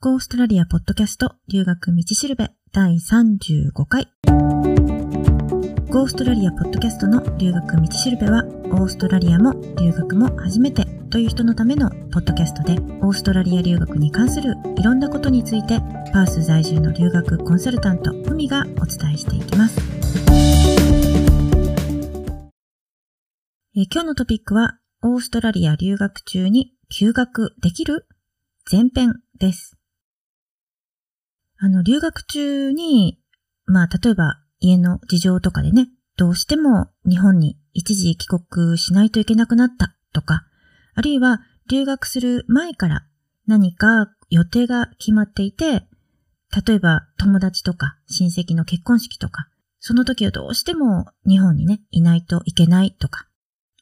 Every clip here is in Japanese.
ゴーストラリアポッドキャスト留学道しるべ第35回。ゴーストラリアポッドキャストの留学道しるべは、オーストラリアも留学も初めてという人のためのポッドキャストで、オーストラリア留学に関するいろんなことについて、パース在住の留学コンサルタント、ふみがお伝えしていきます。え今日のトピックは、オーストラリア留学中に休学できる前編です。あの、留学中に、まあ、例えば家の事情とかでね、どうしても日本に一時帰国しないといけなくなったとか、あるいは留学する前から何か予定が決まっていて、例えば友達とか親戚の結婚式とか、その時はどうしても日本にね、いないといけないとか、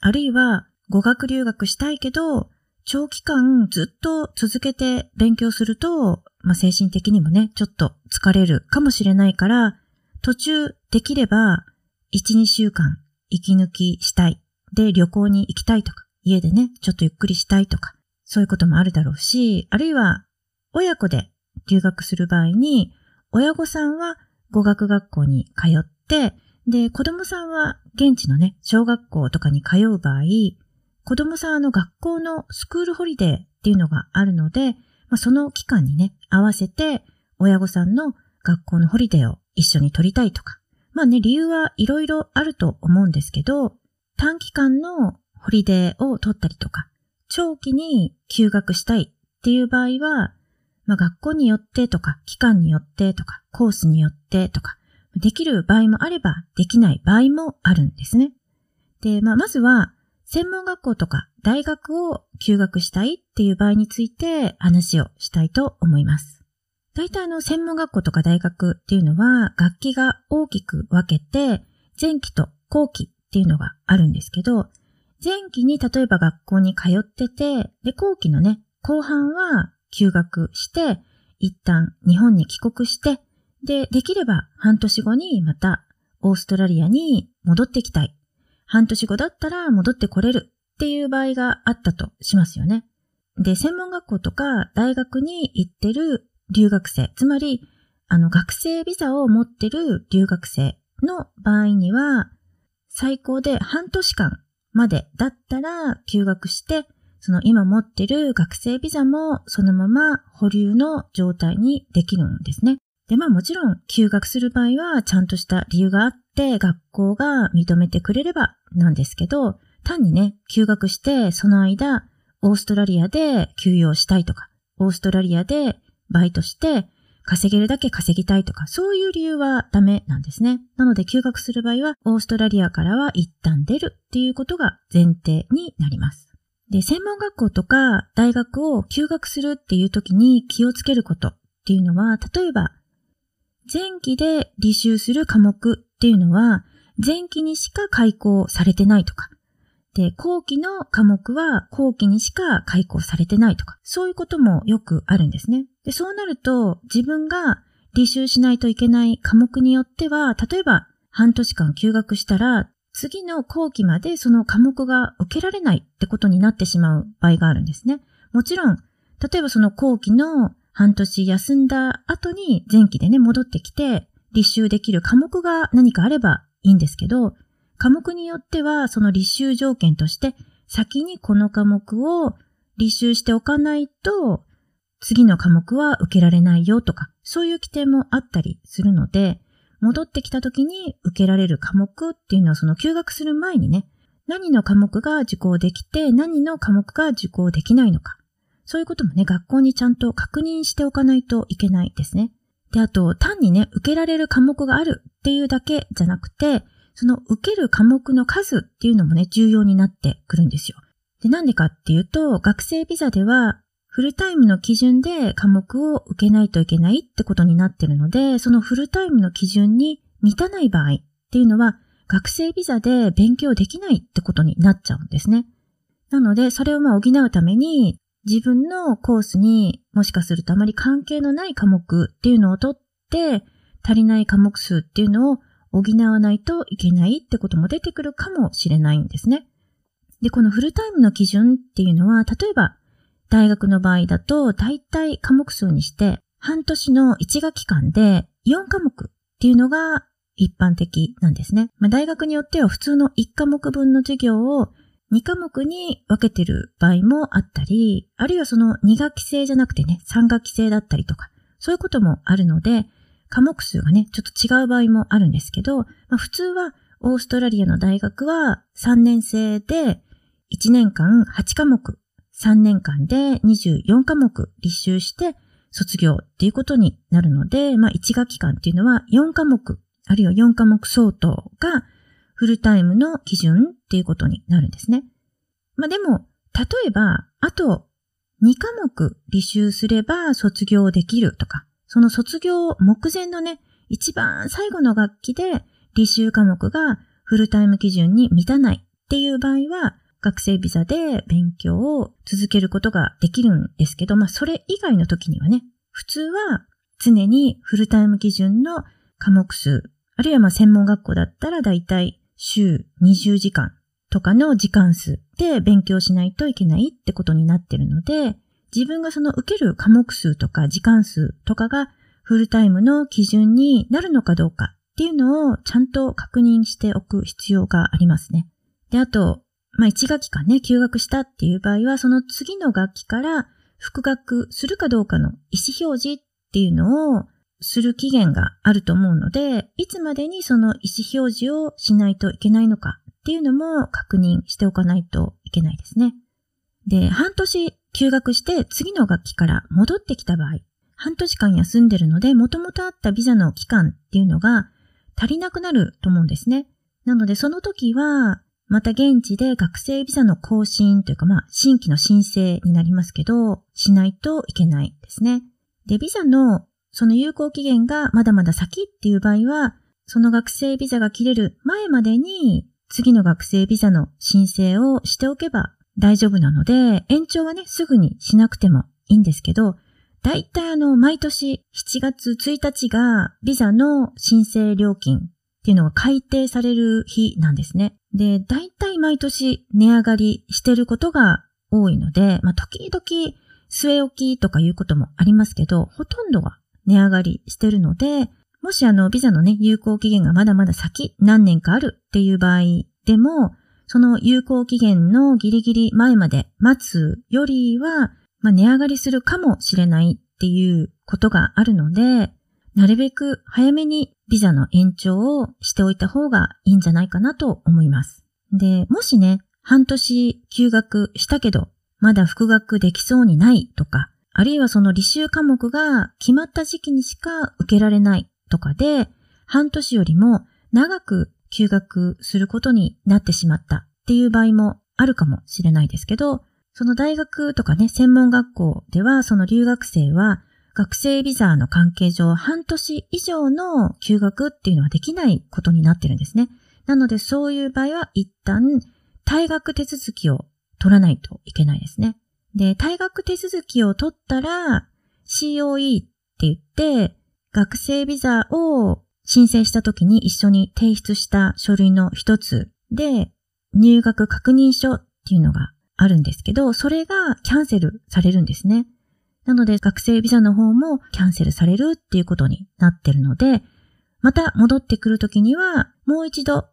あるいは語学留学したいけど、長期間ずっと続けて勉強すると、まあ、精神的にもね、ちょっと疲れるかもしれないから、途中できれば、1、2週間息抜きしたい。で、旅行に行きたいとか、家でね、ちょっとゆっくりしたいとか、そういうこともあるだろうし、あるいは、親子で留学する場合に、親御さんは語学学校に通って、で、子供さんは現地のね、小学校とかに通う場合、子供さんの学校のスクールホリデーっていうのがあるので、まあ、その期間にね、合わせて親御さんの学校のホリデーを一緒に取りたいとか。まあね、理由はいろいろあると思うんですけど、短期間のホリデーを取ったりとか、長期に休学したいっていう場合は、まあ学校によってとか、期間によってとか、コースによってとか、できる場合もあれば、できない場合もあるんですね。で、まあまずは、専門学校とか大学を休学したいっていう場合について話をしたいと思います。大体あの専門学校とか大学っていうのは楽器が大きく分けて前期と後期っていうのがあるんですけど、前期に例えば学校に通ってて、で、後期のね、後半は休学して、一旦日本に帰国して、で、できれば半年後にまたオーストラリアに戻ってきたい半年後だったら戻ってこれるっていう場合があったとしますよね。で、専門学校とか大学に行ってる留学生、つまり、あの、学生ビザを持ってる留学生の場合には、最高で半年間までだったら休学して、その今持ってる学生ビザもそのまま保留の状態にできるんですね。で、まあもちろん休学する場合はちゃんとした理由があって学校が認めてくれればなんですけど、単にね、休学してその間オーストラリアで休養したいとか、オーストラリアでバイトして稼げるだけ稼ぎたいとか、そういう理由はダメなんですね。なので休学する場合は、オーストラリアからは一旦出るっていうことが前提になります。で、専門学校とか大学を休学するっていう時に気をつけることっていうのは、例えば前期で履修する科目っていうのは、前期にしか開講されてないとか、で、後期の科目は後期にしか開講されてないとか、そういうこともよくあるんですね。で、そうなると、自分が履修しないといけない科目によっては、例えば半年間休学したら、次の後期までその科目が受けられないってことになってしまう場合があるんですね。もちろん、例えばその後期の半年休んだ後に前期でね、戻ってきて、立修できる科目が何かあればいいんですけど、科目によってはその立修条件として、先にこの科目を立修しておかないと、次の科目は受けられないよとか、そういう規定もあったりするので、戻ってきた時に受けられる科目っていうのはその休学する前にね、何の科目が受講できて、何の科目が受講できないのか。そういうこともね、学校にちゃんと確認しておかないといけないですね。で、あと、単にね、受けられる科目があるっていうだけじゃなくて、その受ける科目の数っていうのもね、重要になってくるんですよ。で、なんでかっていうと、学生ビザでは、フルタイムの基準で科目を受けないといけないってことになってるので、そのフルタイムの基準に満たない場合っていうのは、学生ビザで勉強できないってことになっちゃうんですね。なので、それをまあ補うために、自分のコースにもしかするとあまり関係のない科目っていうのを取って、足りない科目数っていうのを補わないといけないってことも出てくるかもしれないんですね。で、このフルタイムの基準っていうのは、例えば大学の場合だと、大体科目数にして、半年の1学期間で4科目っていうのが一般的なんですね。まあ、大学によっては普通の1科目分の授業を2科目に分けてる場合もあったり、あるいはその2学期制じゃなくてね、3学期制だったりとか、そういうこともあるので、科目数がね、ちょっと違う場合もあるんですけど、まあ、普通はオーストラリアの大学は3年生で1年間8科目、3年間で24科目履修して卒業っていうことになるので、まあ1学期間っていうのは4科目、あるいは4科目相当がフルタイムの基準っていうことになるんですね。まあでも、例えば、あと2科目履修すれば卒業できるとか、その卒業目前のね、一番最後の学期で履修科目がフルタイム基準に満たないっていう場合は、学生ビザで勉強を続けることができるんですけど、まあそれ以外の時にはね、普通は常にフルタイム基準の科目数、あるいはまあ専門学校だったらだいたい週20時間とかの時間数で勉強しないといけないってことになってるので、自分がその受ける科目数とか時間数とかがフルタイムの基準になるのかどうかっていうのをちゃんと確認しておく必要がありますね。で、あと、まあ、1学期間ね、休学したっていう場合は、その次の学期から復学するかどうかの意思表示っていうのをする期限があると思うので、いつまでにその意思表示をしないといけないのかっていうのも確認しておかないといけないですね。で、半年休学して次の学期から戻ってきた場合、半年間休んでるので、もともとあったビザの期間っていうのが足りなくなると思うんですね。なのでその時は、また現地で学生ビザの更新というかまあ新規の申請になりますけど、しないといけないですね。で、ビザのその有効期限がまだまだ先っていう場合は、その学生ビザが切れる前までに次の学生ビザの申請をしておけば大丈夫なので、延長はね、すぐにしなくてもいいんですけど、だいたいあの、毎年7月1日がビザの申請料金っていうのが改定される日なんですね。で、だいたい毎年値上がりしてることが多いので、まあ、時々据え置きとかいうこともありますけど、ほとんどが値上がりしてるので、もしあの、ビザのね、有効期限がまだまだ先、何年かあるっていう場合でも、その有効期限のギリギリ前まで待つよりは、まあ、値上がりするかもしれないっていうことがあるので、なるべく早めにビザの延長をしておいた方がいいんじゃないかなと思います。で、もしね、半年休学したけど、まだ復学できそうにないとか、あるいはその履修科目が決まった時期にしか受けられないとかで、半年よりも長く休学することになってしまったっていう場合もあるかもしれないですけど、その大学とかね、専門学校では、その留学生は、学生ビザの関係上、半年以上の休学っていうのはできないことになってるんですね。なので、そういう場合は、一旦、退学手続きを取らないといけないですね。で、退学手続きを取ったら、COE って言って、学生ビザを申請した時に一緒に提出した書類の一つで、入学確認書っていうのがあるんですけど、それがキャンセルされるんですね。なので学生ビザの方もキャンセルされるっていうことになってるので、また戻ってくるときには、もう一度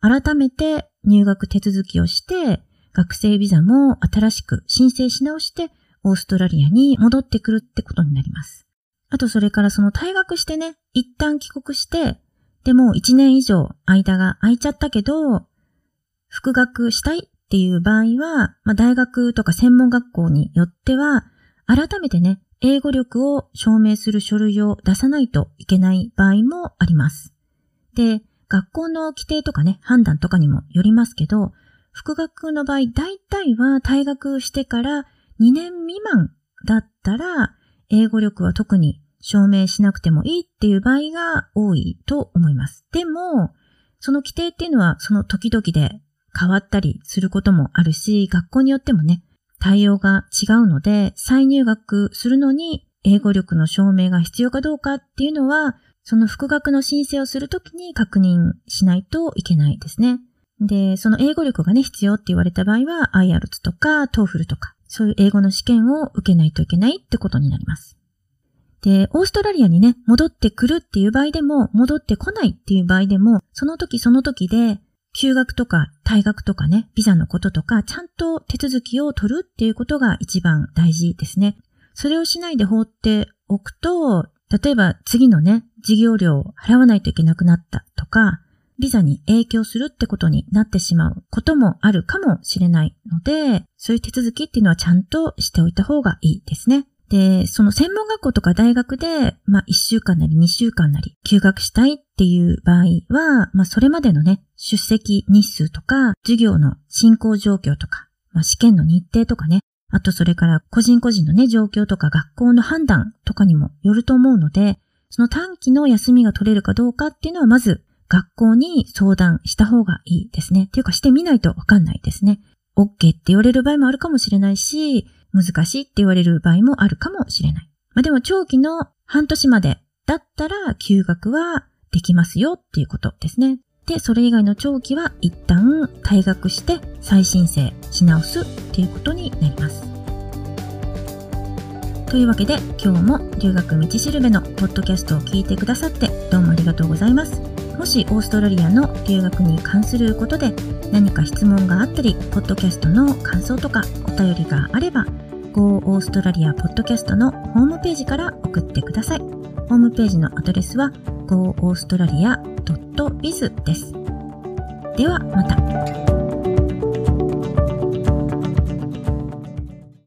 改めて入学手続きをして、学生ビザも新しく申請し直して、オーストラリアに戻ってくるってことになります。あとそれからその退学してね、一旦帰国して、でも一年以上間が空いちゃったけど、復学したいっていう場合は、まあ、大学とか専門学校によっては、改めてね、英語力を証明する書類を出さないといけない場合もあります。で、学校の規定とかね、判断とかにもよりますけど、復学の場合、大体は退学してから2年未満だったら、英語力は特に証明しなくてもいいっていう場合が多いと思います。でも、その規定っていうのはその時々で変わったりすることもあるし、学校によってもね、対応が違うので、再入学するのに英語力の証明が必要かどうかっていうのは、その復学の申請をするときに確認しないといけないですね。で、その英語力がね、必要って言われた場合は、IELTS とか TOEFL とかそういう英語の試験を受けないといけないってことになります。で、オーストラリアにね、戻ってくるっていう場合でも、戻ってこないっていう場合でも、その時その時で、休学とか退学とかね、ビザのこととか、ちゃんと手続きを取るっていうことが一番大事ですね。それをしないで放っておくと、例えば次のね、事業料を払わないといけなくなったとか、ビザに影響するってことになってしまうこともあるかもしれないので、そういう手続きっていうのはちゃんとしておいた方がいいですね。で、その専門学校とか大学で、まあ1週間なり2週間なり休学したいっていう場合は、まあそれまでのね、出席日数とか、授業の進行状況とか、まあ試験の日程とかね、あとそれから個人個人のね、状況とか学校の判断とかにもよると思うので、その短期の休みが取れるかどうかっていうのはまず学校に相談した方がいいですね。っていうかしてみないとわかんないですね。OK って言われる場合もあるかもしれないし、難しいって言われる場合もあるかもしれない。まあ、でも長期の半年までだったら休学はできますよっていうことですね。で、それ以外の長期は一旦退学して再申請し直すっていうことになります。というわけで今日も留学道しるべのポッドキャストを聞いてくださってどうもありがとうございます。もしオーストラリアの留学に関することで何か質問があったり、ポッドキャストの感想とかお便りがあれば、Go オーストラリアポッドキャストのホームページから送ってください。ホームページのアドレスは goaustralia.biz です。ではまた。